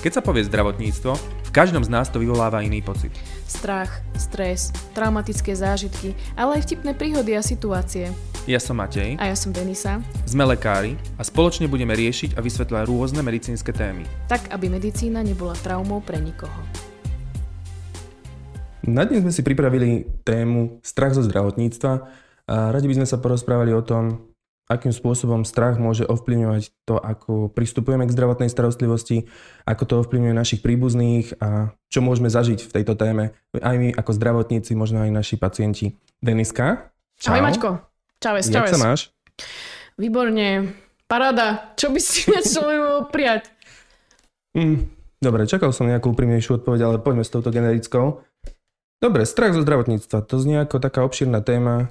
Keď sa povie zdravotníctvo, v každom z nás to vyvoláva iný pocit. Strach, stres, traumatické zážitky, ale aj vtipné príhody a situácie. Ja som Matej. A ja som Denisa. Sme lekári a spoločne budeme riešiť a vysvetľovať rôzne medicínske témy. Tak, aby medicína nebola traumou pre nikoho. Na dnes sme si pripravili tému strach zo zdravotníctva a radi by sme sa porozprávali o tom, akým spôsobom strach môže ovplyvňovať to, ako pristupujeme k zdravotnej starostlivosti, ako to ovplyvňuje našich príbuzných a čo môžeme zažiť v tejto téme. Aj my ako zdravotníci, možno aj naši pacienti. Deniska? Čau. Ahoj Maťko. Čaves, čaves. Jak sa máš? Výborne. Paráda. Čo by si človek prijať? Mm, dobre, čakal som nejakú úprimnejšiu odpoveď, ale poďme s touto generickou. Dobre, strach zo zdravotníctva. To znie ako taká obšírna téma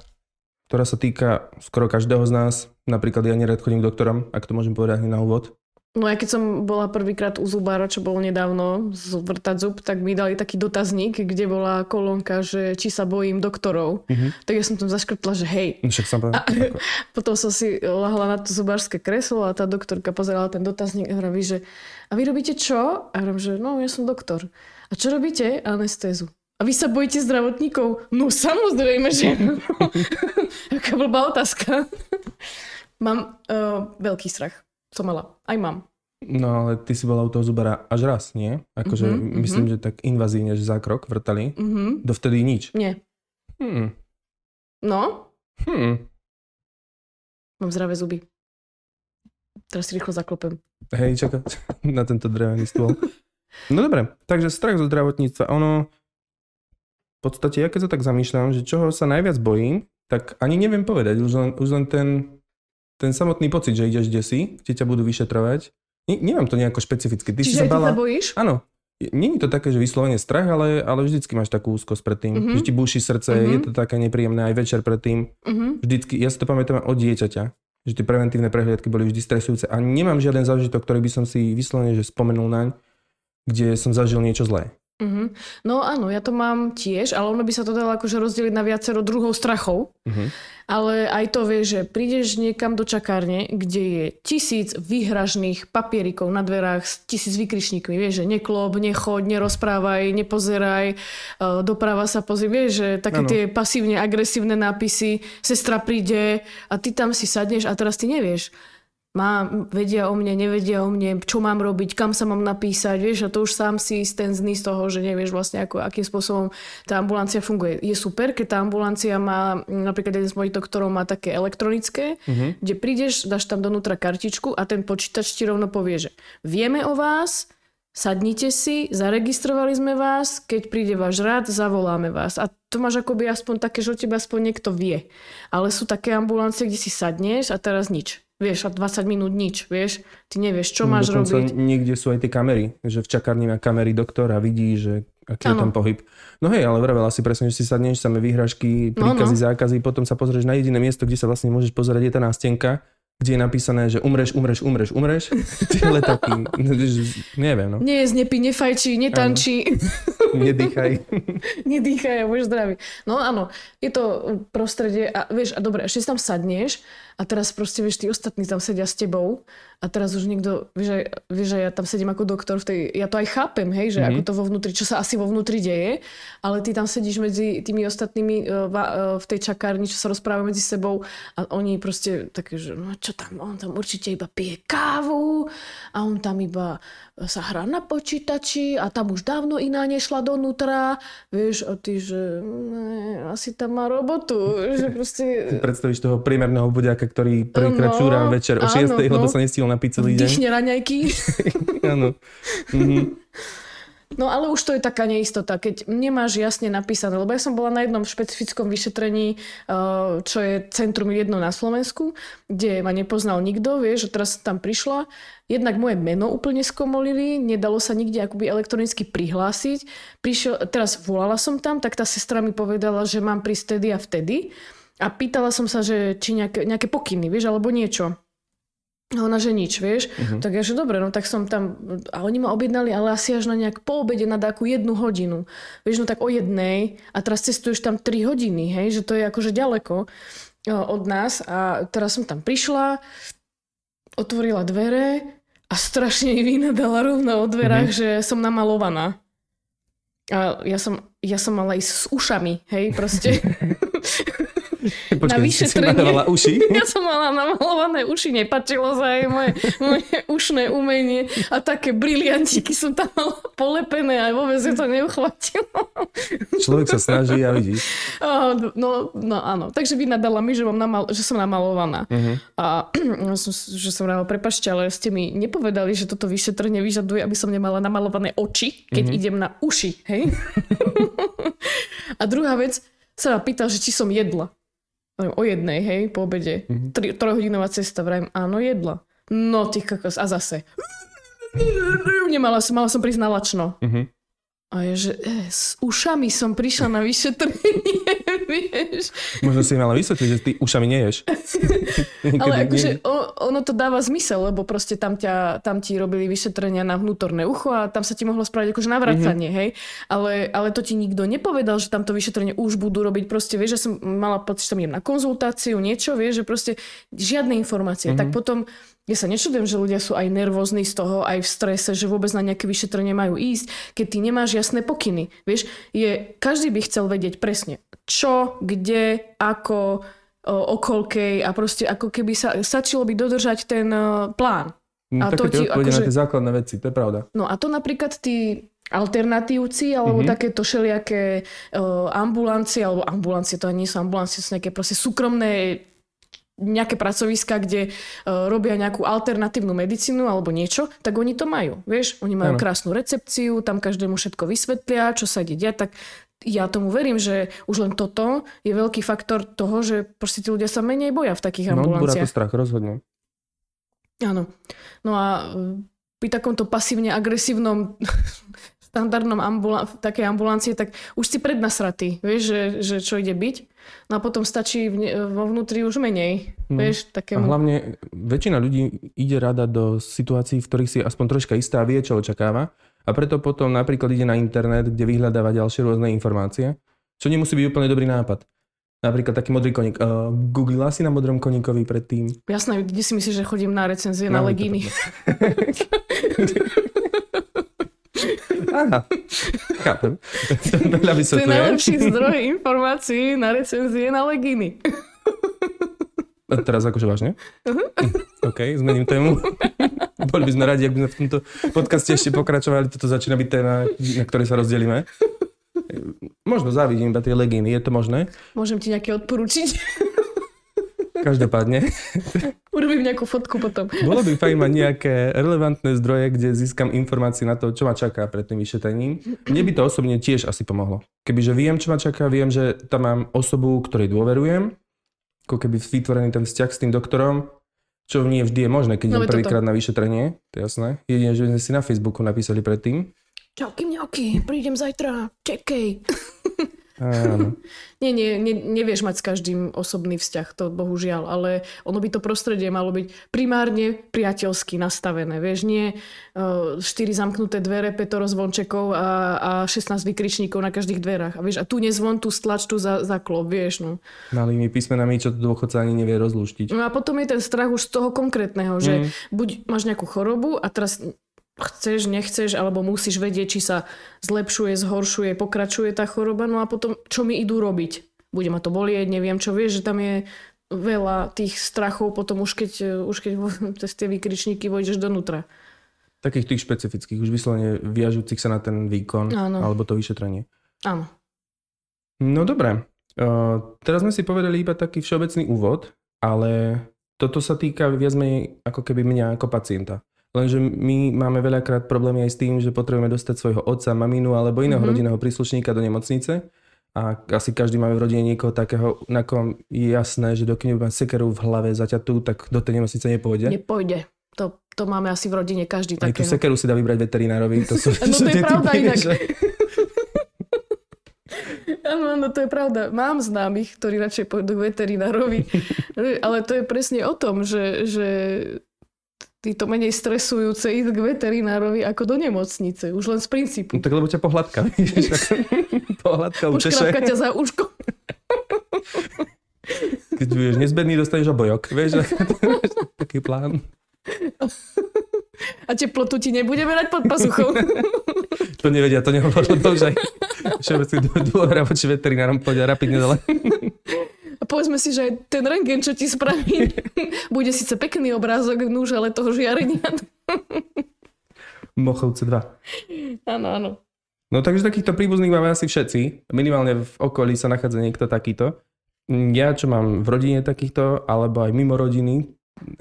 ktorá sa týka skoro každého z nás. Napríklad ja nered chodím k doktorom, ak to môžem povedať na úvod. No aj keď som bola prvýkrát u zubára, čo bolo nedávno, zvrtať zub, tak mi dali taký dotazník, kde bola kolónka, že či sa bojím doktorov. Uh-huh. Tak ja som tam zaškrtla, že hej. No však som a, potom som si lahla na to zubárske kreslo a tá doktorka pozerala ten dotazník a hovorí, že a vy robíte čo? A hovorím, že no ja som doktor. A čo robíte? Anestézu. A vy sa bojíte zdravotníkov? No samozrejme, že Aká blbá otázka. mám uh, veľký strach. Som mala. Aj mám. No ale ty si bola u toho zubara až raz, nie? Akože mm-hmm, myslím, mm-hmm. že tak invazívne, že zákrok vrtali. Mm-hmm. Dovtedy nič. Nie. Hmm. No? Hmm. Mám zdravé zuby. Teraz si rýchlo zaklopem. Hej, čaká na tento drevený stôl. No dobre, takže strach zo zdravotníctva. Ono, v podstate, ja keď sa tak zamýšľam, že čoho sa najviac bojím, tak ani neviem povedať. Už len, už len ten, ten samotný pocit, že ideš kde si, kde ťa budú vyšetrovať. Ne, nemám to nejako špecificky. Ty Čiže si sa bala... sa bojíš? Áno. Není to také, že vyslovene strach, ale, ale vždycky máš takú úzkosť pred tým. Uh-huh. Že ti búši srdce, uh-huh. je to také nepríjemné aj večer pred tým. Uh-huh. Vždycky, ja si to pamätám od dieťaťa, že tie preventívne prehliadky boli vždy stresujúce a nemám žiaden zážitok, ktorý by som si vyslovene že spomenul naň, kde som zažil niečo zlé. Uh-huh. No áno, ja to mám tiež, ale ono by sa to dalo akože rozdeliť na viacero druhov strachov. Uh-huh. Ale aj to vie, že prídeš niekam do čakárne, kde je tisíc vyhražných papierikov na dverách s tisíc vykrišníkmi. Vieš, že neklop, nechoď, nerozprávaj, nepozeraj, uh, doprava sa pozrie. Vieš, že také ano. tie pasívne agresívne nápisy, sestra príde a ty tam si sadneš a teraz ty nevieš má, vedia o mne, nevedia o mne, čo mám robiť, kam sa mám napísať, vieš, a to už sám si ten zný z toho, že nevieš vlastne, ako, akým spôsobom tá ambulancia funguje. Je super, keď tá ambulancia má, napríklad jeden z mojich doktorov má také elektronické, uh-huh. kde prídeš, dáš tam donútra kartičku a ten počítač ti rovno povie, že vieme o vás, sadnite si, zaregistrovali sme vás, keď príde váš rád, zavoláme vás. A to máš akoby aspoň také, že o teba aspoň niekto vie. Ale sú také ambulancie, kde si sadneš a teraz nič Vieš, a 20 minút nič, vieš. Ty nevieš, čo máš Dokonca robiť. niekde sú aj tie kamery, že v čakárni má kamery doktor a vidí, že aký ano. je tam pohyb. No hej, ale vravela si presne, že si sadneš, samé výhražky, príkazy, no, no. zákazy, potom sa pozrieš na jediné miesto, kde sa vlastne môžeš pozerať, je tá nástenka kde je napísané, že umreš, umreš, umreš, umreš. Tie taký, neviem, no. Nie, nepí, nefajčí, netančí. Nedýchaj. Nedýchaj a budeš zdravý. No áno, je to prostredie a vieš, a dobre, ešte si tam sadneš a teraz proste, vieš, tí ostatní tam sedia s tebou a teraz už niekto, vieš, aj, vieš, aj ja tam sedím ako doktor v tej, ja to aj chápem, hej, že mm-hmm. ako to vo vnútri, čo sa asi vo vnútri deje, ale ty tam sedíš medzi tými ostatnými uh, v tej čakárni, čo sa rozprávajú medzi sebou a oni proste také, že no čo tam, on tam určite iba pije kávu a on tam iba sa hrá na počítači a tam už dávno iná nešla donútra, vieš, a ty, že ne, asi tam má robotu, že proste... Predstavíš toho priemerného budiaka, ktorý prvýkrát no, čúra večer o 6, no, lebo sa nestihol napiť celý deň. Dýchne raňajky. Áno. Mhm. No ale už to je taká neistota, keď nemáš jasne napísané, lebo ja som bola na jednom špecifickom vyšetrení, eh, čo je centrum jedno na Slovensku, kde ma nepoznal nikto, vieš, že teraz tam prišla. Jednak moje meno úplne skomolili, nedalo sa nikde akoby elektronicky prihlásiť. Prišiel, teraz volala som tam, tak tá sestra mi povedala, že mám prísť vtedy a vtedy. A pýtala som sa, že či nejaké, nejaké pokyny, vieš, alebo niečo. A ona, že nič, vieš. Uh-huh. Tak ja, že dobre, no tak som tam... A oni ma objednali, ale asi až na nejak po obede na takú jednu hodinu. Vieš, no tak o jednej a teraz cestuješ tam 3 hodiny, hej, že to je akože ďaleko od nás. A teraz som tam prišla, otvorila dvere a strašne mi vynadala rovno o dverách, mm-hmm. že som namalovaná. A ja som, ja som mala ísť s ušami, hej, proste. Počkej, na vyšetrenie. Si uši? Ja som mala namalované uši, nepačilo sa aj moje, moje ušné umenie a také briliantiky som tam mala polepené a vôbec to neuchvatilo. Človek sa snaží a vidíš. No, no áno, takže vynadala mi, že, mám namal, že som namalovaná. Uh-huh. A že som ráno, prepašte, ale ste mi nepovedali, že toto vyšetrenie vyžaduje, aby som nemala namalované oči, keď uh-huh. idem na uši, hej? a druhá vec, sa ma pýtal, že či som jedla o jednej, hej, po obede. Mm-hmm. Tri, trojhodinová cesta, vrajím, áno, jedla. No, ty kokos, a zase. Nemala som, mala som prísť na lačno. Mm-hmm. A je, že e, s ušami som prišla na vyšetrenie, vieš. Možno si mala vysvetliť, že ty ušami neješ. Ale akože on, ono to dáva zmysel, lebo proste tam, ťa, tam ti robili vyšetrenia na vnútorné ucho a tam sa ti mohlo spraviť akože navracanie, mm-hmm. hej. Ale, ale to ti nikto nepovedal, že tamto vyšetrenie už budú robiť. Proste vieš, že som mala pocit, že tam idem na konzultáciu, niečo, vieš, že proste žiadne informácie. Mm-hmm. Tak potom ja sa nečudujem, že ľudia sú aj nervózni z toho, aj v strese, že vôbec na nejaké vyšetrenie majú ísť, keď ty nemáš jasné pokyny. Vieš, je, každý by chcel vedieť presne, čo, kde, ako, o, koľkej a proste ako keby sa stačilo by dodržať ten uh, plán. No, a to ti akože... na tie základné veci, to je pravda. No a to napríklad tí alternatívci alebo mm-hmm. takéto všelijaké uh, ambulancie, alebo ambulancie, to nie sú ambulancie, sú nejaké proste súkromné nejaké pracoviska, kde uh, robia nejakú alternatívnu medicínu alebo niečo, tak oni to majú. Vieš, oni majú ano. krásnu recepciu, tam každému všetko vysvetlia, čo sa ide diať, tak ja tomu verím, že už len toto je veľký faktor toho, že proste tí ľudia sa menej boja v takých no, ambulanciách. No, to strach, rozhodne. Áno. No a e, pri takomto pasívne agresívnom štandardnom ambula- takej ambulancie, tak už si prednasratý, vieš, že, že čo ide byť. No a potom stačí vo vnútri už menej. No. Vieš, takému... A hlavne väčšina ľudí ide rada do situácií, v ktorých si aspoň troška istá vie, čo očakáva. A preto potom napríklad ide na internet, kde vyhľadáva ďalšie rôzne informácie, čo nemusí byť úplne dobrý nápad. Napríklad taký modrý koník. Uh, googlila si na modrom koníkovi predtým? Jasné, kde si myslíš, že chodím na recenzie no, na legíny? Aha, chápem. Veľa to je najlepší zdroj informácií na recenzie na legíny. A teraz akože vážne? Uh-huh. OK, zmením tému. Boli by sme radi, ak by sme v tomto podcaste ešte pokračovali. Toto začína byť téma, na ktorej sa rozdelíme. Možno závidím iba tie legíny, je to možné? Môžem ti nejaké odporúčiť. Každopádne. Urobím nejakú fotku potom. Bolo by fajn mať nejaké relevantné zdroje, kde získam informácie na to, čo ma čaká pred tým vyšetrením. Mne by to osobne tiež asi pomohlo. Kebyže viem, čo ma čaká, viem, že tam mám osobu, ktorej dôverujem, ako keby vytvorený ten vzťah s tým doktorom, čo nie vždy je možné, keď no, idem prvýkrát na vyšetrenie, to je jasné. Jedine, že sme si na Facebooku napísali predtým. Čauky mňauky, prídem zajtra, čekej. nie, nie, nie, nevieš mať s každým osobný vzťah, to bohužiaľ, ale ono by to prostredie malo byť primárne priateľsky nastavené. Vieš, nie uh, 4 zamknuté dvere, 5 zvončekov a, a 16 vykričníkov na každých dverách. A, vieš, a tu nezvon, tu stlač, tu za, za klop, vieš. No. Malými písmenami, čo to dôchodca ani nevie rozluštiť. No a potom je ten strach už z toho konkrétneho, že mm. buď máš nejakú chorobu a teraz chceš, nechceš, alebo musíš vedieť, či sa zlepšuje, zhoršuje, pokračuje tá choroba, no a potom čo mi idú robiť? Bude ma to bolieť, neviem čo, vieš, že tam je veľa tých strachov potom už keď, už keď cez tie vykričníky vojdeš donútra. Takých tých špecifických, už vyslovene viažúcich sa na ten výkon Áno. alebo to vyšetrenie. Áno. No dobre. Uh, teraz sme si povedali iba taký všeobecný úvod, ale toto sa týka viac menej ako keby mňa ako pacienta. Lenže my máme veľakrát problémy aj s tým, že potrebujeme dostať svojho otca, maminu alebo iného mm-hmm. rodinného príslušníka do nemocnice. A asi každý máme v rodine niekoho takého, na kom je jasné, že dokým nebude mať sekeru v hlave zaťatú, tak do tej nemocnice nepôjde. Nepôjde. To, to máme asi v rodine každý také. Aj tú sekeru si dá vybrať veterinárovi. To sú, no to je pravda inak. Že... Áno, áno, to je pravda. Mám známych, ktorí radšej pôjdu k veterinárovi. Ale to je presne o tom, že, že ty to menej stresujúce ísť k veterinárovi ako do nemocnice. Už len z princípu. No tak lebo ťa pohľadka. pohľadka učeše. ťa za uško. Keď budeš nezbedný, dostaneš obojok. Vieš, taký plán. A teplotu ti nebudeme dať pod pazuchou. To nevedia, to nehovorilo to už aj všeobecný dôvera voči veterinárom povedia rapidne dole. Povedzme si, že ten rengen, čo ti spraví, bude síce pekný obrázok, núž, ale toho žiarenia. Mochovce 2. Áno, áno. No takže takýchto príbuzných máme asi všetci. Minimálne v okolí sa nachádza niekto takýto. Ja, čo mám v rodine takýchto, alebo aj mimo rodiny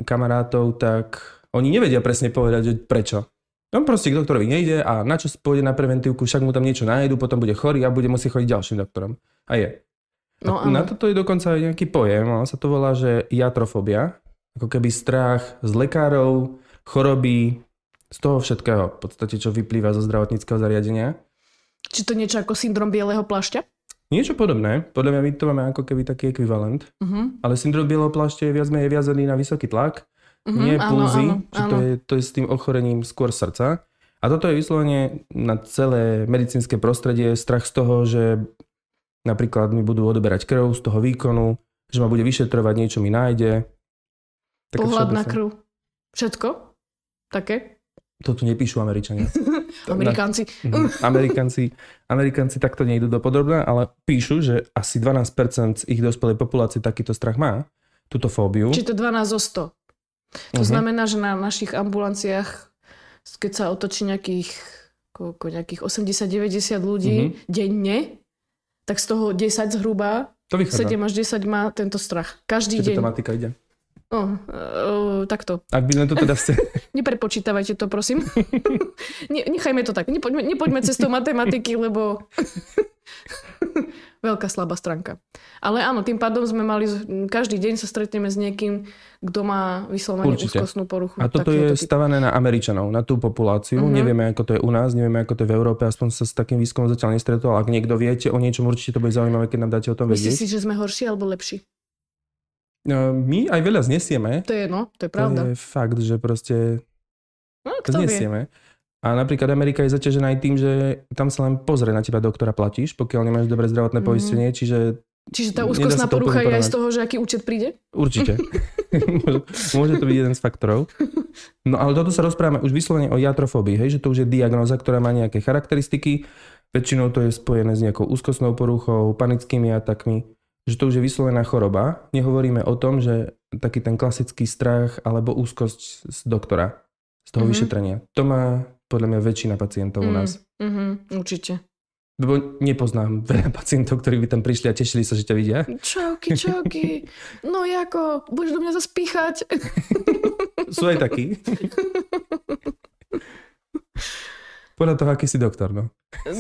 kamarátov, tak oni nevedia presne povedať, že prečo. On proste k doktorovi nejde a na čo pôjde na preventívku, však mu tam niečo nájdu, potom bude chorý a bude musieť chodiť ďalším doktorom. A je. No, na toto je dokonca aj nejaký pojem, ale sa to volá, že jatrofobia. Ako keby strach z lekárov, choroby, z toho všetkého, v podstate, čo vyplýva zo zdravotníckého zariadenia. Či to niečo ako syndrom bieleho plášťa? Niečo podobné, podľa mňa my to máme ako keby taký ekvivalent, Uh-huh. ale syndrom bieleho plášťa je viac menej viazaný na vysoký tlak, Uh-huh. nie pulzy, áno. to je, to je s tým ochorením skôr srdca. A toto je vyslovene na celé medicínske prostredie strach z toho, že napríklad mi budú odoberať krv z toho výkonu, že ma bude vyšetrovať, niečo mi nájde. Také Pohľad na krv. Všetko? Také? To tu nepíšu Američania. Amerikánci. Mhm. Amerikanci, Amerikanci takto nejdú do podrobná, ale píšu, že asi 12% z ich dospelej populácie takýto strach má, túto fóbiu. Či to 12 zo 100. To Mhm. znamená, že na našich ambulanciách, keď sa otočí nejakých, koľko, nejakých 80-90 ľudí Mhm. denne, tak z toho 10 zhruba, To vychádza. 7 až 10 má tento strach. Každý Čiže deň. tematika ide. Oh, uh, takto. Ak by sme to teda ste... Neprepočítavajte to, prosím. ne, nechajme to tak. Nepoďme, nepoďme cestou matematiky, lebo veľká slabá stránka. Ale áno, tým pádom sme mali, každý deň sa stretneme s niekým, kto má vyslovene Určite. úzkostnú poruchu. A toto je typu. stavané na Američanov, na tú populáciu. Mhm. Nevieme, ako to je u nás, nevieme, ako to je v Európe, aspoň sa s takým výskumom zatiaľ nestretol. Ak niekto viete o niečom, určite to bude zaujímavé, keď nám dáte o tom Myslíš vedieť. si, že sme horší alebo lepší? No, My aj veľa znesieme. To je, no, to je To pravda. je fakt, že proste No, kto vie? znesieme. A napríklad Amerika je zaťažená aj tým, že tam sa len pozrie na teba doktora platíš, pokiaľ nemáš dobré zdravotné Mhm. poistenie, čiže Čiže tá úzkostná to porucha je aj z toho, že aký účet príde? určite. môže to byť jeden z faktorov. No ale toto sa rozprávame už vyslovene o jatrofóbii, hej, že to už je diagnóza, ktorá má nejaké charakteristiky. Väčšinou to je spojené s nejakou úzkostnou poruchou, panickými atakmi, že to už je vyslovená choroba. Nehovoríme o tom, že taký ten klasický strach alebo úzkosť z doktora, z toho Mhm. vyšetrenia. To má podľa mňa väčšina pacientov u nás. Mm, mm, určite. Lebo nepoznám veľa pacientov, ktorí by tam prišli a tešili sa, že ťa vidia. Čauky, čauky. No jako, budeš do mňa zaspíchať. Sú aj takí. Podľa toho, aký si doktor, no.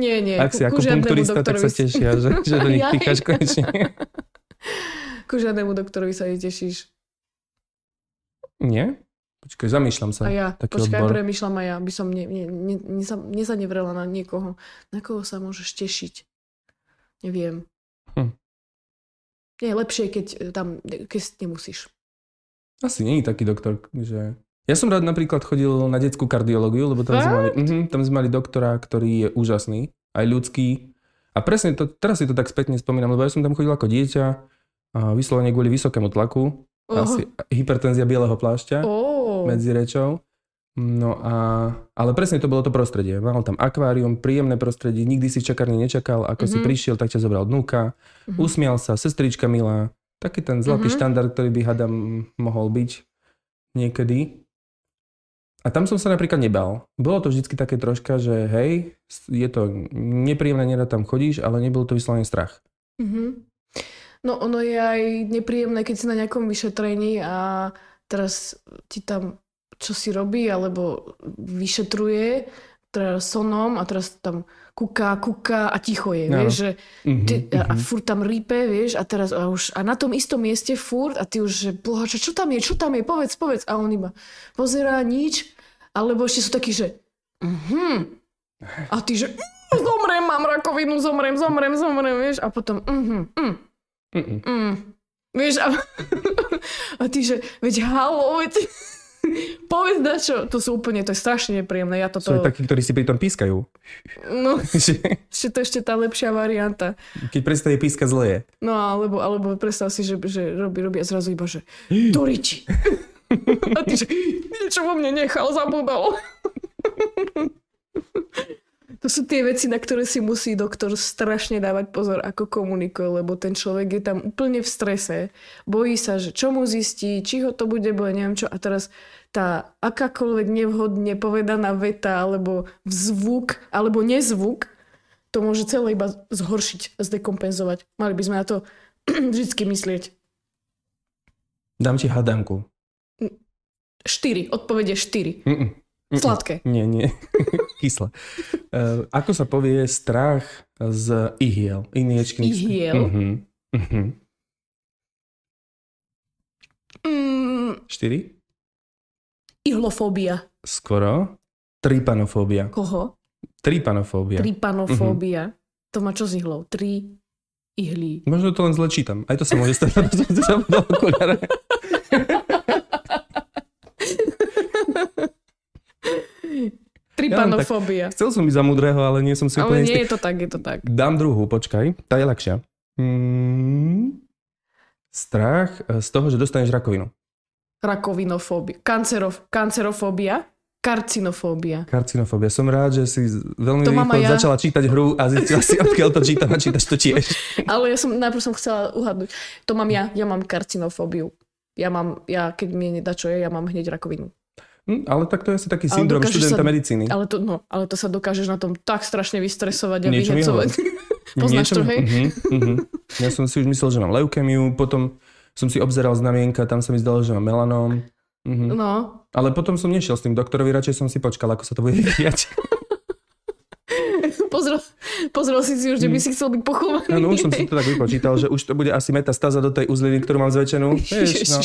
nie, nie. Ak si ku- ako ku žiadnemu punkturista, tak sa tešia, že, že do nich pýchaš konečne. Ku žiadnemu doktorovi sa netešíš. Nie? Počkaj, zamýšľam sa. A ja, Taký počkaj, odbor. premyšľam aj ja, by som ne, ne, ne, nezanevrela na niekoho. Na koho sa môžeš tešiť? Neviem. Hm. Nie, je lepšie, keď e, tam, keď nemusíš. Asi nie je taký doktor, že... Ja som rád napríklad chodil na detskú kardiológiu, lebo tam sme, mali, mhm, tam sme mali doktora, ktorý je úžasný, aj ľudský. A presne to, teraz si to tak spätne spomínam, lebo ja som tam chodil ako dieťa, a vyslovene kvôli vysokému tlaku, asi hypertenzia bieleho plášťa. Oh. medzi rečou. No a, ale presne to bolo to prostredie. Mal tam akvárium, príjemné prostredie, nikdy si v čakárni nečakal, ako si Mhm. prišiel, tak ťa zobral dnuka, Mhm. usmial sa, sestrička milá, taký ten zlatý Mhm. štandard, ktorý by hadam mohol byť niekedy. A tam som sa napríklad nebal. Bolo to vždycky také troška, že hej, je to nepríjemné, nerad tam chodíš, ale nebol to vyslovene strach. Mhm. No ono je aj nepríjemné, keď si na nejakom vyšetrení a teraz ti tam čo si robí, alebo vyšetruje teraz sonom a teraz tam kuká, kuká a ticho je, Áno. vieš, že Mhm, ty, a, a mhm. furt tam rípe, vieš, a teraz a už a na tom istom mieste furt a ty už, že boha, čo, čo tam je, čo tam je, povedz, povedz. A on iba pozerá nič, alebo ešte sú takí, že mhm. A ty, že "Mm, zomrem, mám rakovinu, zomrem, zomrem, zomrem, vieš, a potom mhm, mm, Mm-mm. mm. Vieš, a, a ty, že veď halo, veď povedz na čo. To sú úplne, to je strašne nepríjemné. Ja Sú toto, aj takí, ktorí si pri tom pískajú. no, ešte to ešte tá lepšia varianta. Keď prestane pískať zle je. No alebo, alebo predstav si, že, že robí, robí a zrazu iba, že do riči. A ty, že niečo vo mne nechal, zabudol. To sú tie veci, na ktoré si musí doktor strašne dávať pozor, ako komunikuje, lebo ten človek je tam úplne v strese. Bojí sa, že čo mu zistí, či ho to bude boje, neviem čo. A teraz tá akákoľvek nevhodne povedaná veta, alebo zvuk, alebo nezvuk, to môže celé iba zhoršiť, zdekompenzovať. Mali by sme na to vždy myslieť. Dám ti hadanku. 4, odpovede 4. Mm-mm. Sladké. Nie, nie. Kyslé. Uh, ako sa povie strach z ihiel? Iniečky. Ihiel? Uh-huh. Uh-huh. Mm. Štyri? Ihlofóbia. Skoro. Tripanofóbia. Koho? Tripanofóbia. Tripanofóbia. Uh-huh. To má čo z ihlou? Tri ihlí. Možno to len zle čítam. Aj to sa môže stať. Tripanofóbia. Ja, chcel som byť za mudrého, ale nie som si ale úplne nie je to tak, je to tak. Dám druhú, počkaj. Tá je ľahšia. Hmm, strach eh, z toho, že dostaneš rakovinu. Rakovinofóbia. Kancerof, kancerofóbia. Karcinofóbia. Karcinofóbia. Som rád, že si veľmi to rýchlo ja. začala čítať hru a zistila si, odkiaľ to čítam a čítaš to tiež. Ale ja som, najprv som chcela uhadnúť. To mám ja. Ja mám karcinofóbiu. Ja mám, ja, keď mi je, ja mám hneď rakovinu. Hm, ale tak to je asi taký syndrom študenta sa, medicíny. Ale to, no, ale to sa dokážeš na tom tak strašne vystresovať a Niečo vyhecovať. Poznáš Niečo, to, hej? Uh-huh, uh-huh. Ja som si už myslel, že mám leukemiu, potom som si obzeral znamienka, tam sa mi zdalo, že mám melanóm. Uh-huh. No. Ale potom som nešiel s tým doktorovi, radšej som si počkal, ako sa to bude vyvíjať. pozrel, pozrel si si už, že by si chcel byť pochovaný. Áno, už som si to tak vypočítal, že už to bude asi metastáza do tej uzliny, ktorú mám zväčšenú. No,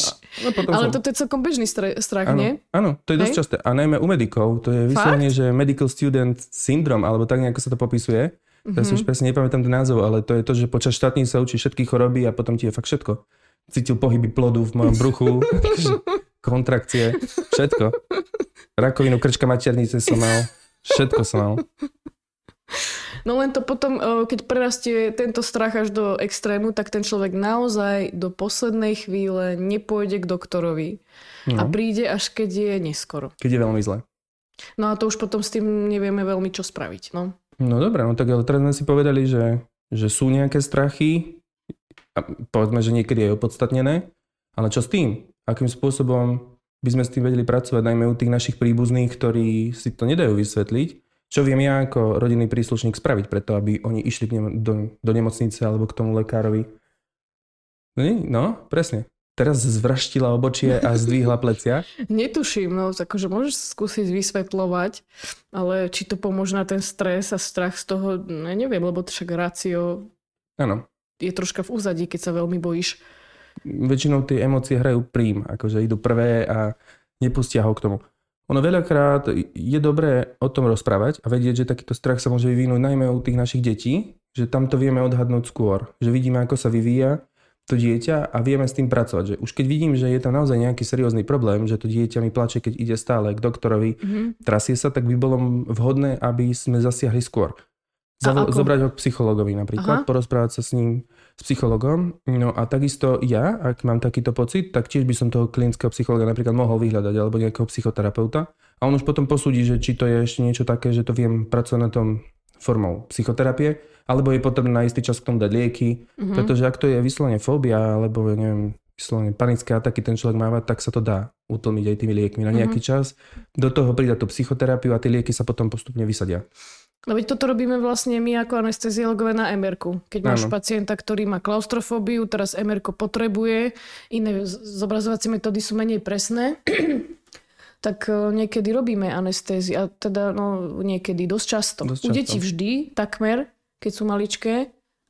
no potom Ale som... toto je celkom bežný strach, áno, nie? Áno, to je dosť časté. A najmä u medikov, to je vyslovene, že medical student syndrome, alebo tak nejako sa to popisuje. Mm-hmm. Ja si už presne nepamätám ten názov, ale to je to, že počas štátní sa učí všetky choroby a potom ti je fakt všetko. Cítil pohyby plodu v mojom bruchu, kontrakcie, všetko. Rakovinu krčka maternice som mal, všetko som mal. No len to potom, eh, keď prerastie tento strach až do extrému, tak ten človek naozaj do poslednej chvíle nepôjde k doktorovi no. a príde až keď je neskoro. Keď je veľmi zle. No a to už potom s tým nevieme veľmi čo spraviť. No, no dobré, no tak ale teraz sme si povedali, že, že sú nejaké strachy a povedzme, že niekedy je opodstatnené, ale čo s tým? Akým spôsobom by sme s tým vedeli pracovať, najmä u tých našich príbuzných, ktorí si to nedajú vysvetliť čo viem ja ako rodinný príslušník spraviť preto, aby oni išli k nemu, do, do nemocnice alebo k tomu lekárovi? No, no presne. Teraz zvraštila obočie a zdvihla plecia. Netuším, no akože môžeš skúsiť vysvetľovať, ale či to pomôže na ten stres a strach z toho, no, neviem, lebo to však rácio ano. je troška v úzadí, keď sa veľmi bojíš. Väčšinou tie emócie hrajú prím, akože idú prvé a nepustia ho k tomu. Ono veľakrát je dobré o tom rozprávať a vedieť, že takýto strach sa môže vyvinúť najmä u tých našich detí, že tam to vieme odhadnúť skôr, že vidíme, ako sa vyvíja to dieťa a vieme s tým pracovať. Že už keď vidím, že je tam naozaj nejaký seriózny problém, že to dieťa mi plače, keď ide stále k doktorovi, mm-hmm. trasie sa, tak by bolo vhodné, aby sme zasiahli skôr. Zavo- zobrať ho k psychologovi napríklad, Aha. porozprávať sa s ním, s psychologom. No a takisto ja, ak mám takýto pocit, tak tiež by som toho klinického psychologa napríklad mohol vyhľadať alebo nejakého psychoterapeuta. A on už potom posúdi, že či to je ešte niečo také, že to viem pracovať na tom formou psychoterapie, alebo je potrebné na istý čas k tomu dať lieky, mm-hmm. pretože ak to je vyslovene fóbia, alebo ja neviem, vyslovene panické ataky ten človek máva, tak sa to dá utlmiť aj tými liekmi na nejaký mm-hmm. čas. Do toho pridať tú psychoterapiu a tie lieky sa potom postupne vysadia. No veď toto robíme vlastne my ako anesteziologové na mr Keď máš ano. pacienta, ktorý má klaustrofóbiu, teraz mr potrebuje, iné zobrazovacie metódy sú menej presné, tak e, niekedy robíme anestézi. A teda no, niekedy, dosť často. Dosť často. U detí vždy, takmer, keď sú maličké,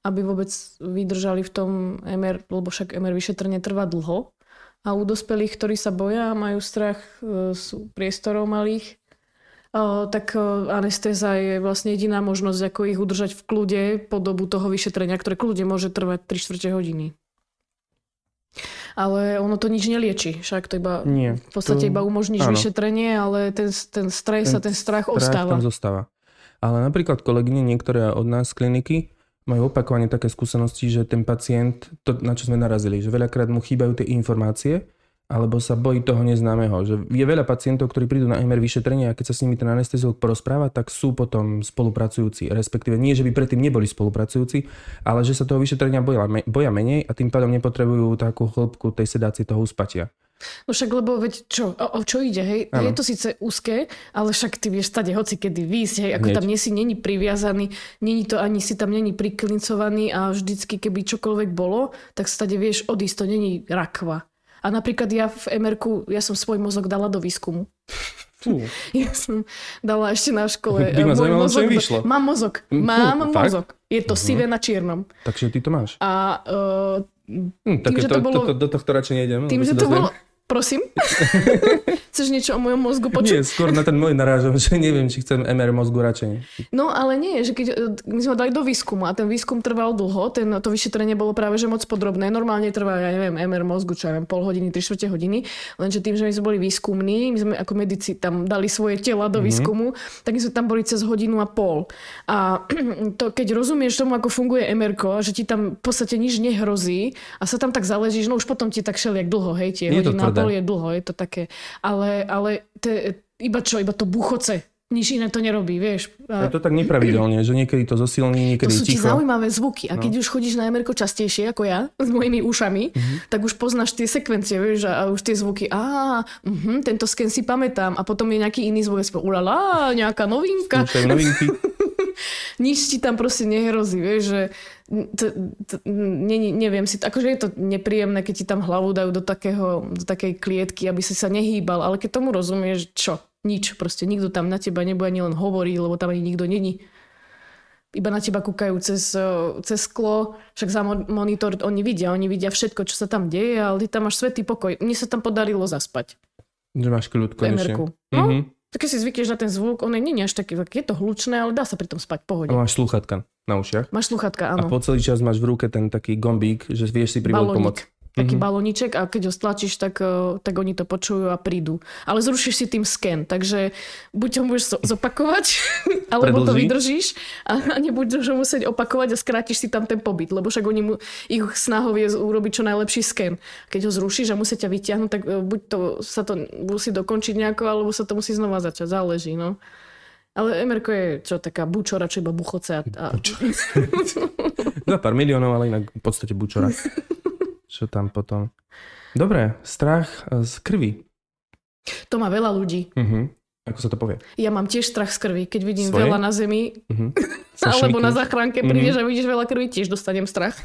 aby vôbec vydržali v tom MR, lebo však MR vyšetrenie trvá dlho. A u dospelých, ktorí sa boja a majú strach e, sú priestorov malých, tak anestéza je vlastne jediná možnosť, ako ich udržať v kľude po dobu toho vyšetrenia, ktoré kľude môže trvať 3 čtvrte hodiny. Ale ono to nič nelieči, však to iba Nie, v podstate to... iba umožníš áno. vyšetrenie, ale ten, ten stres ten a ten strach, strach ostáva. tam zostáva. Ale napríklad kolegyne niektoré od nás z kliniky majú opakovane také skúsenosti, že ten pacient, to na čo sme narazili, že veľakrát mu chýbajú tie informácie, alebo sa bojí toho neznámeho. Že je veľa pacientov, ktorí prídu na MR vyšetrenie a keď sa s nimi ten anesteziolog porozpráva, tak sú potom spolupracujúci. Respektíve nie, že by predtým neboli spolupracujúci, ale že sa toho vyšetrenia boja, boja menej a tým pádom nepotrebujú takú hĺbku tej sedácie toho uspatia. No však lebo veď čo, o, o čo ide, hej? Ano. Je to síce úzke, ale však ty vieš stade hoci kedy výjsť, hej? Ako Hneď. tam nie si není priviazaný, není to ani si tam není priklincovaný a vždycky keby čokoľvek bolo, tak stade vieš odísť, to není rakva. A napríklad ja v mr ja som svoj mozog dala do výskumu. Fú. Ja som dala ešte na škole. By ma zaujímalo, čo im vyšlo. Mám mozog. Mám Fú, mozog. Je to uh-huh. sivé na čiernom. Takže ty to máš. A uh, hm, tým, že to, to bolo, to, to, do tohto radšej nejdem. Tým, že to bolo, Prosím? Chceš niečo o mojom mozgu počuť? Nie, skôr na ten môj narážam, že neviem, či chcem MR mozgu radšej. No ale nie, že keď my sme dali do výskumu a ten výskum trval dlho, ten, to vyšetrenie bolo práve že moc podrobné. Normálne trvá, ja neviem, MR mozgu, čo ja neviem, pol hodiny, 3 čtvrte hodiny. Lenže tým, že my sme boli výskumní, my sme ako medici tam dali svoje tela do mm-hmm. výskumu, tak my sme tam boli cez hodinu a pol. A to, keď rozumieš tomu, ako funguje MR, že ti tam v podstate nič nehrozí a sa tam tak zaležíš, no už potom ti tak šeliak dlho, hej, tie hodiny pol je dlho, je to také. Ale, ale te, iba čo, iba to buchoce nič iné to nerobí, vieš. A... Je to tak nepravidelne, že niekedy to zosilní, niekedy To sú ti zaujímavé zvuky. A keď no. už chodíš na MRko častejšie ako ja, s mojimi ušami, uh-huh. tak už poznáš tie sekvencie, vieš, a už tie zvuky, a uh-huh, tento sken si pamätám. A potom je nejaký iný zvuk, a si ulala, nejaká novinka. novinky. Nič ti tam proste nehrozí, vieš, že to, to, ne, neviem si, akože je to nepríjemné, keď ti tam hlavu dajú do, takého, do takej klietky, aby si sa nehýbal, ale keď tomu rozumieš, čo? Nič, proste nikto tam na teba nebude ani len hovoriť, lebo tam ani nikto není. Iba na teba kúkajú cez, cez sklo, však za monitor oni vidia, oni vidia všetko, čo sa tam deje, ale ty tam máš svetý pokoj. Mne sa tam podarilo zaspať. Že máš kľud konečne. No, mm-hmm. tak keď si zvykneš na ten zvuk, on nie je až taký, tak je to hlučné, ale dá sa pri tom spať pohode. A máš sluchatka na ušiach. Máš sluchatka, áno. A po celý čas máš v ruke ten taký gombík, že vieš si privolať pomoc taký mm-hmm. baloniček a keď ho stlačíš, tak, eh, tak oni to počujú a prídu. Ale zrušíš si tým sken, takže buď ho môžeš zopakovať, alebo Predlží. to vydržíš a nebudeš ho musieť opakovať a skrátiš si tam ten pobyt, lebo však oni mu, ich snahou je urobiť čo najlepší sken. Keď ho zrušíš a musia ťa vyťahnuť, tak eh, buď to sa to musí dokončiť nejako, alebo sa to musí znova začať, záleží. No. Ale Emerko je čo taká bučora, čo iba buchoce. A... Za pár miliónov, ale inak v podstate bučora. čo tam potom... Dobre, strach z krvi. To má veľa ľudí. Uh-huh. Ako sa to povie? Ja mám tiež strach z krvi. Keď vidím Svoje? veľa na zemi, uh-huh. alebo na záchranke prídeš uh-huh. a vidíš veľa krvi, tiež dostanem strach.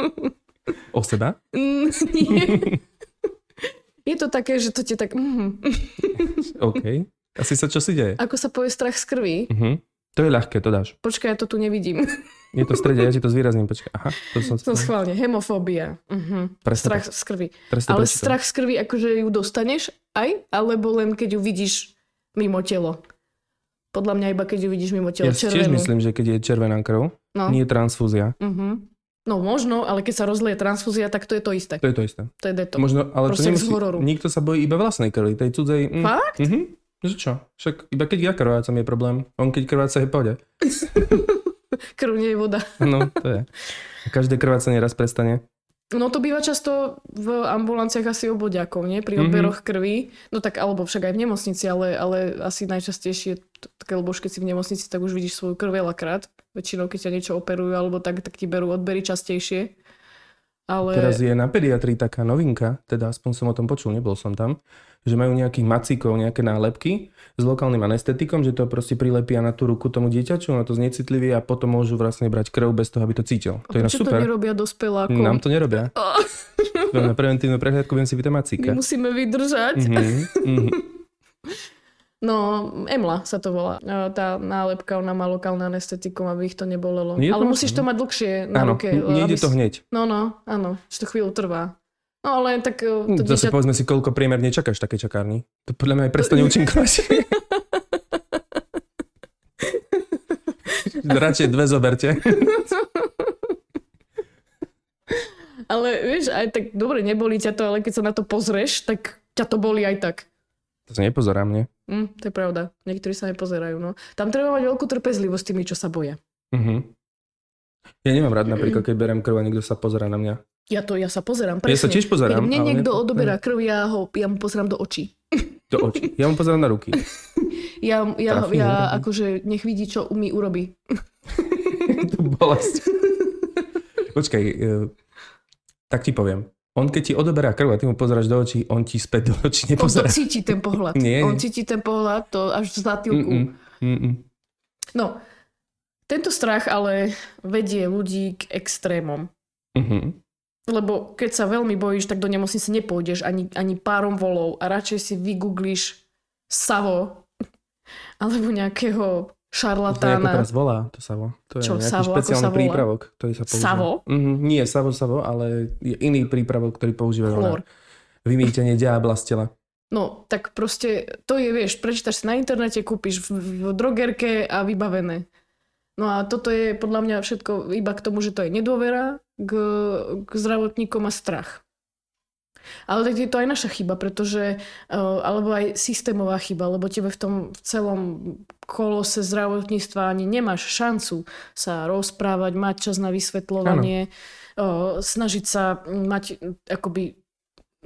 o seba? Mm, nie. Je to také, že to ti tak... Mm. OK. Asi sa čo si deje? Ako sa povie strach z krvi? Uh-huh. To je ľahké, to dáš. Počkaj, ja to tu nevidím. Je to v strede, ja ti to zvýrazním. Počkaj. Aha, to som... To schválne, hemofóbia. Uh-huh. strach z krvi. Presne Ale prečítam. strach z krvi, akože ju dostaneš aj, alebo len keď ju vidíš mimo telo. Podľa mňa iba keď ju vidíš mimo telo. Ja červenú. tiež myslím, že keď je červená krv, no. nie je transfúzia. Uh-huh. No možno, ale keď sa rozlie transfúzia, tak to je to isté. To je to isté. To je deto. Možno, ale Proste to nemusí, nikto sa bojí iba vlastnej krvi, tej cudzej. Mm, Fakt? Uh-huh. Že čo? Však iba keď ja krvácam je problém. On keď krváca je pohode. Krv nie je voda. no, to je. Každé krvácanie raz prestane. No to býva často v ambulanciách asi obodiakov, nie? Pri mhm. odberoch mm-hmm. krvi. No tak, alebo však aj v nemocnici, ale, ale asi najčastejšie také, lebo už keď si v nemocnici, tak už vidíš svoju krv veľakrát. Väčšinou, keď ťa niečo operujú, alebo tak, tak ti berú odbery častejšie. Ale... Teraz je na pediatrii taká novinka, teda aspoň som o tom počul, nebol som tam, že majú nejakých macíkov, nejaké nálepky s lokálnym anestetikom, že to proste prilepia na tú ruku tomu dieťaču, na to znecitlivý a potom môžu vlastne brať krv bez toho, aby to cítil. To je na super. to nerobia dospelákom? Nám to nerobia. Oh. na preventívnu prehľadku viem si vytať macíka. My musíme vydržať. Mm-hmm, mm-hmm. No, Emla sa to volá. Tá nálepka, ona má lokálne anestetikum, aby ich to nebolelo. Nie ale musíš to mať dlhšie na áno, ruke. Nejde to hneď. No, no, áno. Že to chvíľu trvá. No ale tak... E, to Zase dieťa... povedzme si, koľko priemerne čakáš také čakárni. To podľa mňa aj prestane účinkovať. Radšej dve zoberte. ale vieš, aj tak dobre, nebolí ťa to, ale keď sa na to pozrieš, tak ťa to boli aj tak. To sa nepozerám, nie? Mm, to je pravda. Niektorí sa nepozerajú. No. Tam treba mať veľkú trpezlivosť s tými, čo sa boja. Uh-huh. Ja nemám rád napríklad, keď berem krv a niekto sa pozera na mňa. Ja to, ja sa pozerám, Ja sa presne. tiež pozerám, Keď mne niekto ne- odoberá krv, ja, ho, ja mu pozerám do očí. Do očí. Ja mu pozerám na ruky. Ja, ja, Trafí, ja netrafí. akože nech vidí, čo mi urobí. Tú bolesť. Počkaj, e, tak ti poviem. On keď ti odoberá krv a ty mu pozeráš do očí, on ti späť do očí On to nepozerá. cíti ten pohľad. Nie. On cíti ten pohľad, to až v. Mm-mm, mm-mm. No, tento strach ale vedie ľudí k extrémom. Mhm. Lebo keď sa veľmi bojíš, tak do nemocnice nepôjdeš ani, ani párom volov a radšej si vygooglíš Savo alebo nejakého To sa ako teraz volá, to Savo. To je Čo, nejaký Savo? Ako špeciálny sa volá? prípravok, ktorý sa používa. Savo? Mhm, nie Savo, Savo, ale je iný prípravok, ktorý používajú na vymýtenie diabla z tela. No, tak proste to je, vieš, prečítaš si na internete, kúpiš v, v drogerke a vybavené. No a toto je podľa mňa všetko iba k tomu, že to je nedôvera k, k zdravotníkom a strach. Ale tak je to aj naša chyba, pretože, uh, alebo aj systémová chyba, lebo tebe v tom v celom kolose zdravotníctva ani nemáš šancu sa rozprávať, mať čas na vysvetľovanie, uh, snažiť sa mať akoby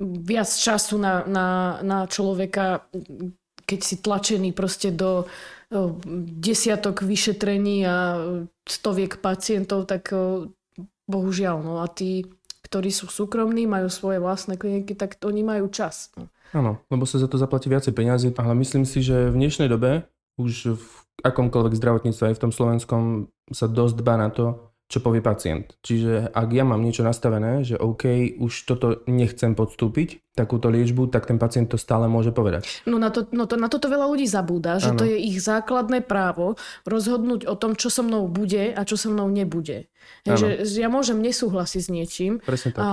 viac času na, na, na človeka, keď si tlačený proste do o, desiatok vyšetrení a stoviek pacientov, tak bohužiaľ. No a tí, ktorí sú súkromní, majú svoje vlastné kliniky, tak oni majú čas. No. Áno, lebo sa za to zaplatí viacej peniazy, ale myslím si, že v dnešnej dobe už v akomkoľvek zdravotníctve aj v tom slovenskom sa dosť dbá na to, čo povie pacient. Čiže ak ja mám niečo nastavené, že OK, už toto nechcem podstúpiť, takúto liečbu, tak ten pacient to stále môže povedať. No, na, to, no to, na toto veľa ľudí zabúda, že Áno. to je ich základné právo rozhodnúť o tom, čo so mnou bude a čo so mnou nebude. Že, že ja môžem nesúhlasiť s niečím, Presne tak. A,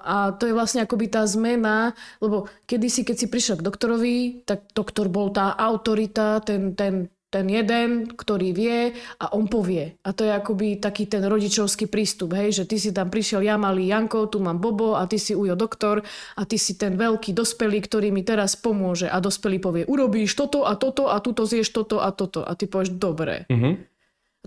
a to je vlastne akoby tá zmena, lebo kedysi, keď si prišiel k doktorovi, tak doktor bol tá autorita, ten, ten, ten jeden, ktorý vie a on povie. A to je akoby taký ten rodičovský prístup, hej, že ty si tam prišiel, ja malý Janko, tu mám Bobo a ty si Ujo doktor a ty si ten veľký dospelý, ktorý mi teraz pomôže a dospelý povie, urobíš toto a toto a tuto zješ toto a toto a ty povieš, dobre. Mhm.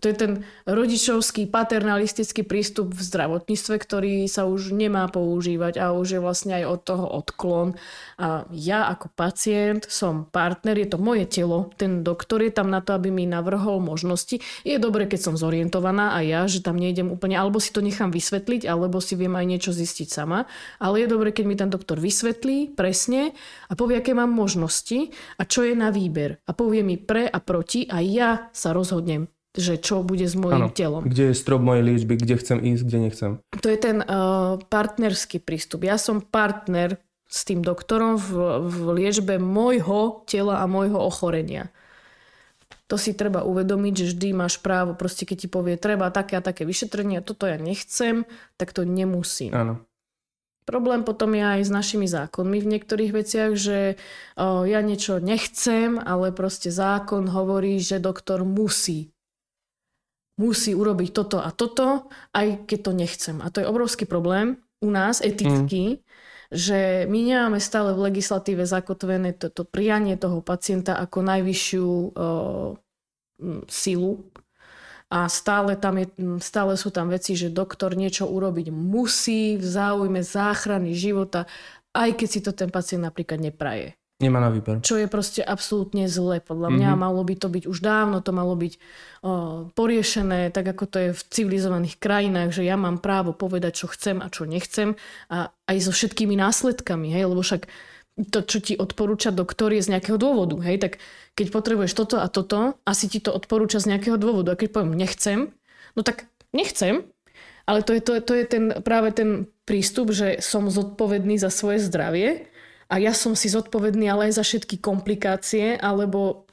To je ten rodičovský, paternalistický prístup v zdravotníctve, ktorý sa už nemá používať a už je vlastne aj od toho odklon. A ja ako pacient som partner, je to moje telo, ten doktor je tam na to, aby mi navrhol možnosti. Je dobre, keď som zorientovaná a ja, že tam nejdem úplne, alebo si to nechám vysvetliť, alebo si viem aj niečo zistiť sama. Ale je dobre, keď mi ten doktor vysvetlí presne a povie, aké mám možnosti a čo je na výber. A povie mi pre a proti a ja sa rozhodnem že čo bude s mojim Áno. telom. Kde je strop mojej liečby, kde chcem ísť, kde nechcem. To je ten uh, partnerský prístup. Ja som partner s tým doktorom v, v liečbe môjho tela a môjho ochorenia. To si treba uvedomiť, že vždy máš právo, proste keď ti povie, treba také a také vyšetrenie, toto ja nechcem, tak to nemusím. Áno. Problém potom je aj s našimi zákonmi v niektorých veciach, že o, ja niečo nechcem, ale proste zákon hovorí, že doktor musí. Musí urobiť toto a toto, aj keď to nechcem. A to je obrovský problém u nás, etický, že my nemáme stále v legislatíve zakotvené toto prianie toho pacienta ako najvyššiu o, m, silu. A stále, tam je, stále sú tam veci, že doktor niečo urobiť musí v záujme záchrany života, aj keď si to ten pacient napríklad nepraje. Nemá na výber. Čo je proste absolútne zle. Podľa mňa Mhm. malo by to byť už dávno, to malo byť o, poriešené, tak ako to je v civilizovaných krajinách, že ja mám právo povedať, čo chcem a čo nechcem a aj so všetkými následkami, hej, lebo však to, čo ti odporúča doktor je z nejakého dôvodu, hej, tak keď potrebuješ toto a toto, asi ti to odporúča z nejakého dôvodu. A keď poviem nechcem, no tak nechcem, ale to je, to, to je ten, práve ten prístup, že som zodpovedný za svoje zdravie a ja som si zodpovedný ale aj za všetky komplikácie alebo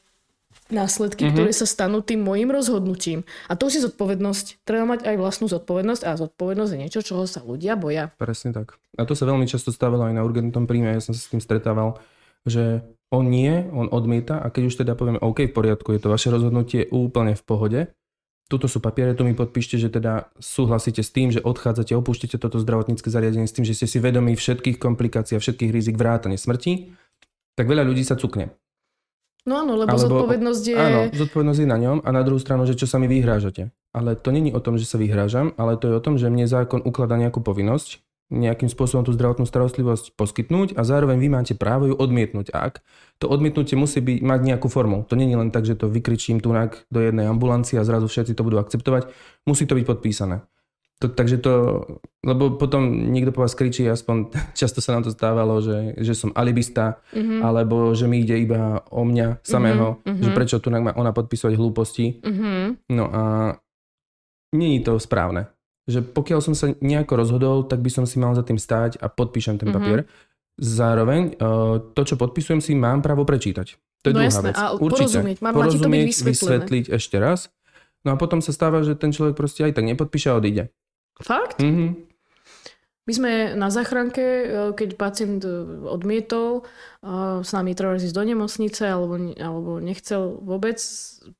následky, mm-hmm. ktoré sa stanú tým môjim rozhodnutím. A to si zodpovednosť. Treba mať aj vlastnú zodpovednosť a zodpovednosť je niečo, čoho sa ľudia boja. Presne tak. A to sa veľmi často stávalo aj na urgentnom príjme, ja som sa s tým stretával, že on nie, on odmieta a keď už teda povieme, OK, v poriadku, je to vaše rozhodnutie úplne v pohode, tuto sú papiere, tu mi podpíšte, že teda súhlasíte s tým, že odchádzate, opúšťate toto zdravotnícke zariadenie s tým, že ste si vedomí všetkých komplikácií a všetkých rizik vrátane smrti, tak veľa ľudí sa cukne. No áno, lebo Alebo, zodpovednosť je... Áno, zodpovednosť je na ňom a na druhú stranu, že čo sa mi vyhrážate. Ale to není o tom, že sa vyhrážam, ale to je o tom, že mne zákon ukladá nejakú povinnosť nejakým spôsobom tú zdravotnú starostlivosť poskytnúť a zároveň vy máte právo ju odmietnúť. Ak to odmietnutie musí byť, mať nejakú formu. To nie je len tak, že to vykričím tunak do jednej ambulancie a zrazu všetci to budú akceptovať. Musí to byť podpísané. To, takže to, lebo potom niekto po vás kričí, aspoň často sa nám to stávalo, že, že som alibista, mm-hmm. alebo že mi ide iba o mňa samého, mm-hmm. že prečo tu má ona podpisovať hlúposti. Mm-hmm. No a není to správne. Že pokiaľ som sa nejako rozhodol, tak by som si mal za tým stáť a podpíšem ten mm-hmm. papier. Zároveň eh, to, čo podpisujem si, mám právo prečítať. To je no druhá jasné, vec. A Určite. porozumieť, má, porozumieť, to byť vysvetliť ešte raz. No a potom sa stáva, že ten človek proste aj tak nepodpíše a odíde. Fakt? Mm-hmm. My sme na záchranke, e, keď pacient e, odmietol e, s nami treba ísť do nemocnice alebo, alebo nechcel vôbec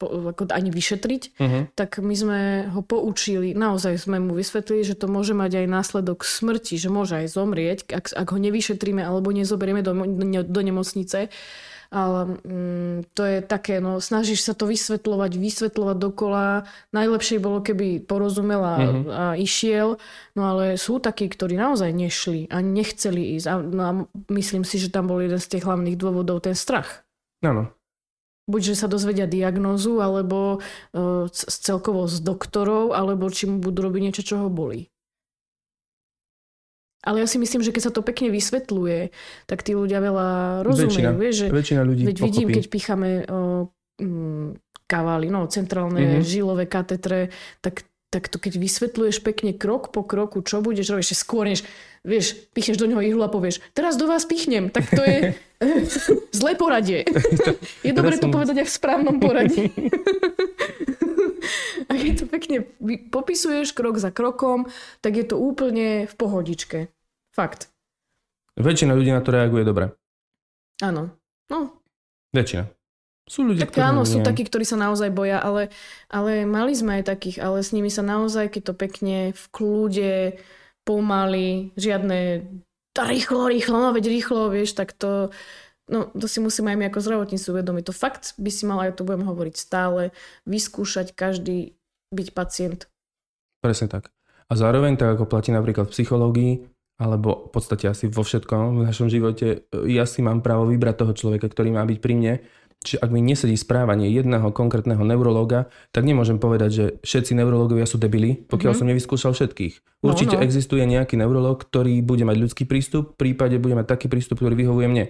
ako ani vyšetriť, uh-huh. tak my sme ho poučili, naozaj sme mu vysvetlili, že to môže mať aj následok smrti, že môže aj zomrieť, ak, ak ho nevyšetríme alebo nezoberieme do, do, do nemocnice ale mm, to je také, no snažíš sa to vysvetľovať, vysvetľovať dokola. Najlepšie bolo, keby porozumel a, mm-hmm. a išiel, no ale sú takí, ktorí naozaj nešli a nechceli ísť. A, no a myslím si, že tam bol jeden z tých hlavných dôvodov ten strach. Áno. Buď, že sa dozvedia diagnózu, alebo uh, celkovo z doktorov, alebo či mu budú robiť niečo, čo ho bolí. Ale ja si myslím, že keď sa to pekne vysvetľuje, tak tí ľudia veľa rozumejú. Väčšina, vieš, že, väčšina ľudí Veď vidím, keď picháme o, mm, kavály, no, centrálne mm-hmm. žilové katetre, tak, tak to keď vysvetľuješ pekne krok po kroku, čo budeš robiť, ešte skôr než, vieš, pichneš do neho ihlu a povieš, teraz do vás pichnem, tak to je zlé poradie. je dobre to povedať aj v správnom poradí. A keď to pekne popisuješ krok za krokom, tak je to úplne v pohodičke. Fakt. Väčšina ľudí na to reaguje dobre. Áno. No. Väčšina. Sú ľudia, tak áno, nie. sú takí, ktorí sa naozaj boja, ale, ale mali sme aj takých, ale s nimi sa naozaj, keď to pekne v kľude, pomaly, žiadne rýchlo, rýchlo, no veď rýchlo, vieš, tak to, no to si musíme aj my ako zdravotníci uvedomiť. To fakt by si mal, aj to budem hovoriť stále, vyskúšať každý byť pacient. Presne tak. A zároveň, tak ako platí napríklad v psychológii, alebo v podstate asi vo všetkom v našom živote, ja si mám právo vybrať toho človeka, ktorý má byť pri mne. Čiže ak mi nesedí správanie jedného konkrétneho neurologa, tak nemôžem povedať, že všetci neurologovia sú debili, pokiaľ mm-hmm. som nevyskúšal všetkých. Určite no, no. existuje nejaký neurolog, ktorý bude mať ľudský prístup, v prípade bude mať taký prístup, ktorý vyhovuje mne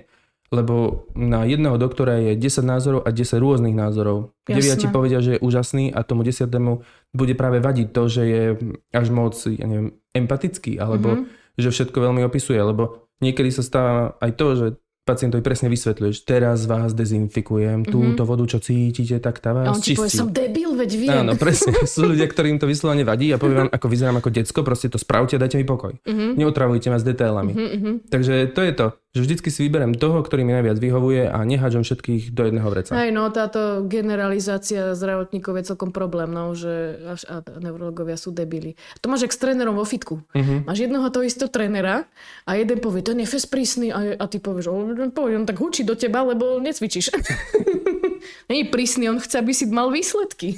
lebo na jedného doktora je 10 názorov a 10 rôznych názorov. Deviati povedia, že je úžasný a tomu desiatému bude práve vadiť to, že je až moc ja neviem, empatický, alebo mm-hmm. že všetko veľmi opisuje, lebo niekedy sa stáva aj to, že pacientovi presne vysvetľuješ, teraz vás dezinfikujem, mm-hmm. túto vodu, čo cítite, tak tá vás A on ti povie, som debil, veď viem. Áno, presne. Sú ľudia, ktorým to vyslovene vadí a poviem vám, ako vyzerám ako decko, proste to spravte a dajte mi pokoj. Mm-hmm. Neotravujte ma s detailami. Mm-hmm. Takže to je to že vždycky si vyberiem toho, ktorý mi najviac vyhovuje a nehádžem všetkých do jedného vreca. Aj no, táto generalizácia zdravotníkov je celkom problém, no, že až a neurologovia sú debili. To máš ak s trénerom vo fitku. Uh-huh. Máš jednoho toho istého trénera a jeden povie, ten je fest prísny a, a ty povieš, povie, on tak hučí do teba, lebo necvičíš. Není prísny, on chce, aby si mal výsledky.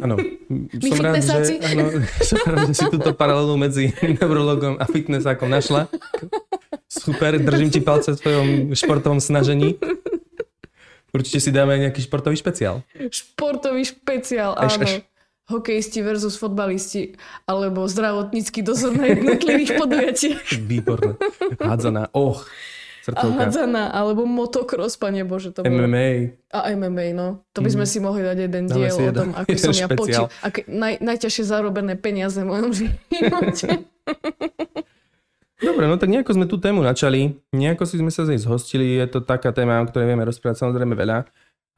Áno. som rád, že, áno, som rád, že si túto paralelu medzi neurologom a fitnessákom našla. Super, držím ti palce v tvojom športovom snažení. Určite si dáme nejaký športový špeciál. Športový špeciál, áno. Eš, Hokejisti versus fotbalisti, alebo zdravotnícky dozor na jednotlivých podujatiach. Výborné. Hádzaná. Och. Srdcovka. A hádzaná, alebo motocross, pane Bože. To bolo. MMA. A MMA, no. To by sme mm. si mohli dať jeden Dáme diel o tom, ako som ja počul. naj, najťažšie zarobené peniaze v mojom živote. Dobre, no tak nejako sme tú tému načali, nejako si sme sa z nej zhostili, je to taká téma, o ktorej vieme rozprávať samozrejme veľa,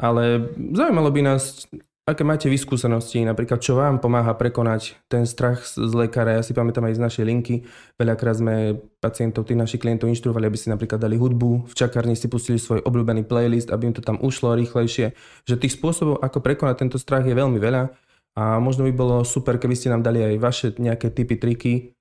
ale zaujímalo by nás, aké máte vyskúsenosti, napríklad čo vám pomáha prekonať ten strach z lekára. Ja si pamätám aj z našej linky, veľakrát sme pacientov, tých našich klientov inštruovali, aby si napríklad dali hudbu, v čakárni si pustili svoj obľúbený playlist, aby im to tam ušlo rýchlejšie. Že tých spôsobov, ako prekonať tento strach je veľmi veľa. A možno by bolo super, keby ste nám dali aj vaše nejaké typy, triky,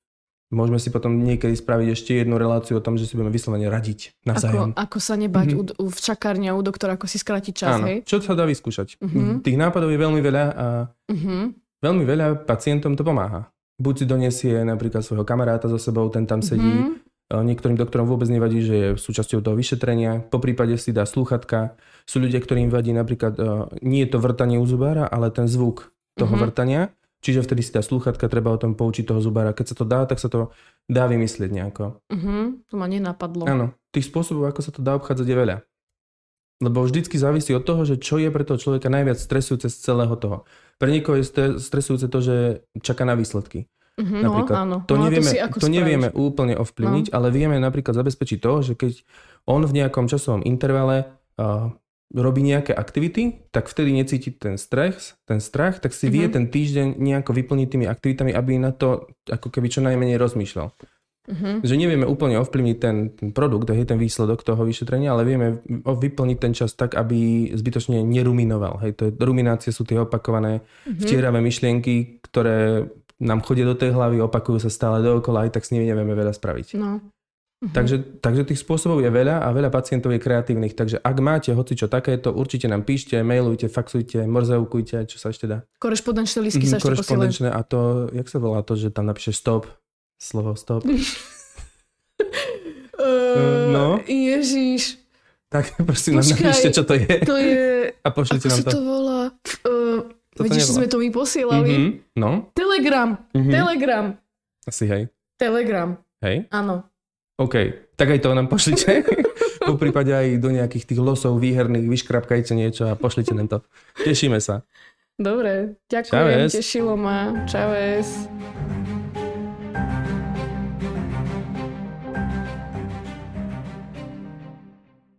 Môžeme si potom niekedy spraviť ešte jednu reláciu o tom, že si budeme vyslovene radiť navzájom. Ako, ako sa nebať mm-hmm. u, v čakárni a u doktora, ako si skrátiť čas, Áno. hej? Čo sa dá vyskúšať? Mm-hmm. Tých nápadov je veľmi veľa a mm-hmm. veľmi veľa pacientom to pomáha. buď si donesie napríklad svojho kamaráta so sebou, ten tam sedí, Mhm. E, Niektorým doktorom vôbec nevadí, že je súčasťou toho vyšetrenia. Po prípade si dá slúchatka. Sú ľudia, ktorým vadí napríklad, e, nie je to vrtanie u zubára, ale ten zvuk toho Mhm. vrtania. Čiže vtedy si dá slúchatka, treba o tom poučiť toho zubára. Keď sa to dá, tak sa to dá vymyslieť nejako. Mhm, to ma nenapadlo. Áno, tých spôsobov, ako sa to dá obchádzať, je veľa. Lebo vždycky závisí od toho, že čo je pre toho človeka najviac stresujúce z celého toho. Pre niekoho je stre- stresujúce to, že čaká na výsledky. Mhm, no, Napríklad. áno. To, no, nevieme, ako to nevieme? No. úplne ovplyvniť, ale vieme napríklad zabezpečiť to, že keď on v nejakom časovom intervale uh, robí nejaké aktivity, tak vtedy necíti ten stres, ten strach, tak si vie Mhm. ten týždeň nejako vyplniť tými aktivitami, aby na to ako keby čo najmenej rozmýšľal. Mhm. Že nevieme úplne ovplyvniť ten, ten produkt, hej, ten výsledok toho vyšetrenia, ale vieme vyplniť ten čas tak, aby zbytočne neruminoval. Hej, to je, ruminácie sú tie opakované Mhm. vtieravé myšlienky, ktoré nám chodia do tej hlavy, opakujú sa stále dookola, aj tak s nimi nevieme veľa spraviť. No. Mhm. Takže, takže tých spôsobov je veľa a veľa pacientov je kreatívnych. Takže ak máte hocičo takéto, určite nám píšte, mailujte, faxujte, morzeukujte, čo sa ešte dá. Korešpondenčné listky sa Mhm, ešte. Korešpondenčné a to, jak sa volá to, že tam napíše stop, slovo stop. Uh, No. Ježiš, Tak prosím, nám Počkaj. napíšte, čo to je to je... a pošlite nám sa to. to volá? Uh, Toto vidíš, nevolá. sme to my posielali. Mhm, No, Telegram, mhm. Telegram, asi hej. Telegram, Hej, áno. OK. Tak aj to nám pošlite. po prípade aj do nejakých tých losov výherných, vyškrapkajte niečo a pošlite nám to. Tešíme sa. Dobre, ďakujem, Čaves. tešilo ma. Čaves.